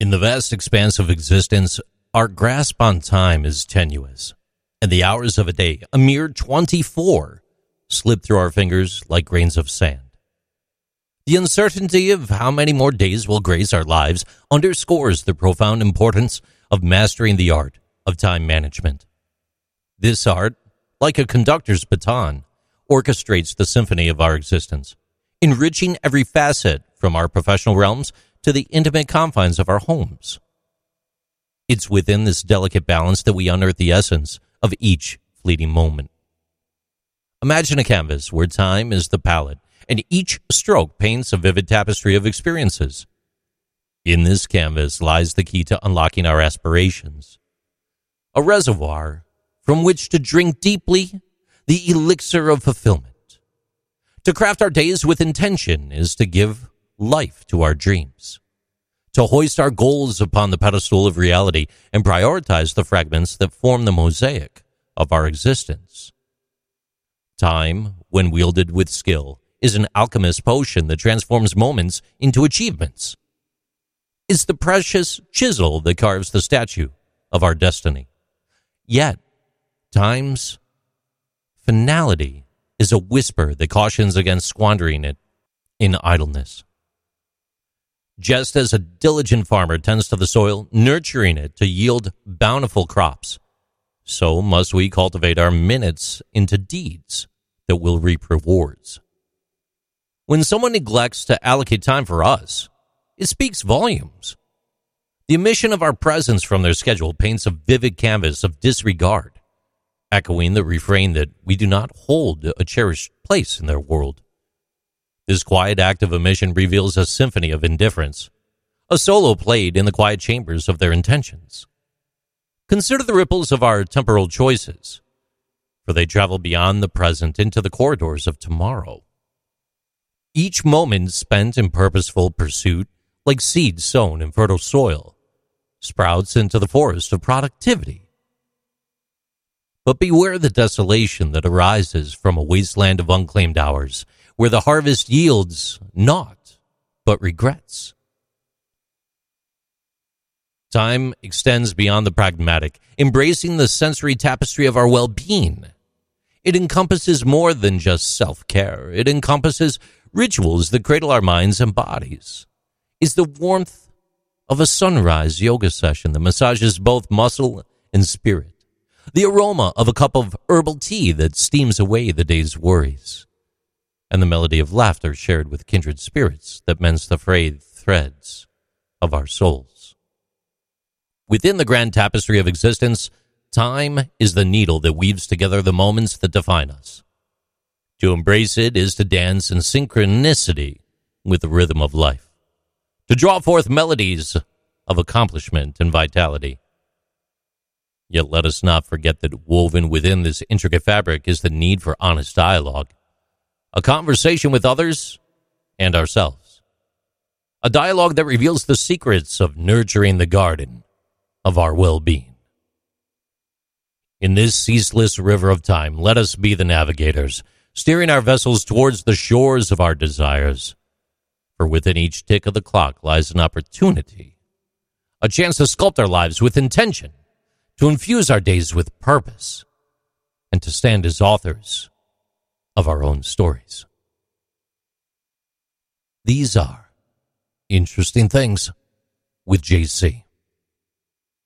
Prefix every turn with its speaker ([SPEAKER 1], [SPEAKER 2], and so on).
[SPEAKER 1] In the vast expanse of existence, our grasp on time is tenuous, and the hours of a day, a mere 24, slip through our fingers like grains of sand. The uncertainty of how many more days will grace our lives underscores the profound importance of mastering the art of time management. This art, like a conductor's baton, orchestrates the symphony of our existence, enriching every facet from our professional realms to the intimate confines of our homes. It's within this delicate balance that we unearth the essence of each fleeting moment. Imagine a canvas where time is the palette and each stroke paints a vivid tapestry of experiences. In this canvas lies the key to unlocking our aspirations. A reservoir from which to drink deeply the elixir of fulfillment. To craft our days with intention is to give life to our dreams. To hoist our goals upon the pedestal of reality and prioritize the fragments that form the mosaic of our existence. Time, when wielded with skill, is an alchemist's potion that transforms moments into achievements. It's the precious chisel that carves the statue of our destiny. Yet, time's finality is a whisper that cautions against squandering it in idleness. Just as a diligent farmer tends to the soil, nurturing it to yield bountiful crops, so must we cultivate our minutes into deeds that will reap rewards. When someone neglects to allocate time for us, it speaks volumes. The omission of our presence from their schedule paints a vivid canvas of disregard, echoing the refrain that we do not hold a cherished place in their world. This quiet act of omission reveals a symphony of indifference, a solo played in the quiet chambers of their intentions. Consider the ripples of our temporal choices, for they travel beyond the present into the corridors of tomorrow. Each moment spent in purposeful pursuit, like seeds sown in fertile soil, sprouts into the forest of productivity. But beware the desolation that arises from a wasteland of unclaimed hours, where the harvest yields naught but regrets. Time extends beyond the pragmatic, embracing the sensory tapestry of our well being. It encompasses more than just self care, it encompasses rituals that cradle our minds and bodies, is the warmth of a sunrise yoga session that massages both muscle and spirit, the aroma of a cup of herbal tea that steams away the day's worries, and the melody of laughter shared with kindred spirits that mends the frayed threads of our souls. Within the grand tapestry of existence, time is the needle that weaves together the moments that define us. To embrace it is to dance in synchronicity with the rhythm of life, to draw forth melodies of accomplishment and vitality. Yet let us not forget that woven within this intricate fabric is the need for honest dialogue, a conversation with others and ourselves, a dialogue that reveals the secrets of nurturing the garden of our well being. In this ceaseless river of time, let us be the navigators steering our vessels towards the shores of our desires. For within each tick of the clock lies an opportunity, a chance to sculpt our lives with intention, to infuse our days with purpose, and to stand as authors of our own stories. These are interesting things with JC.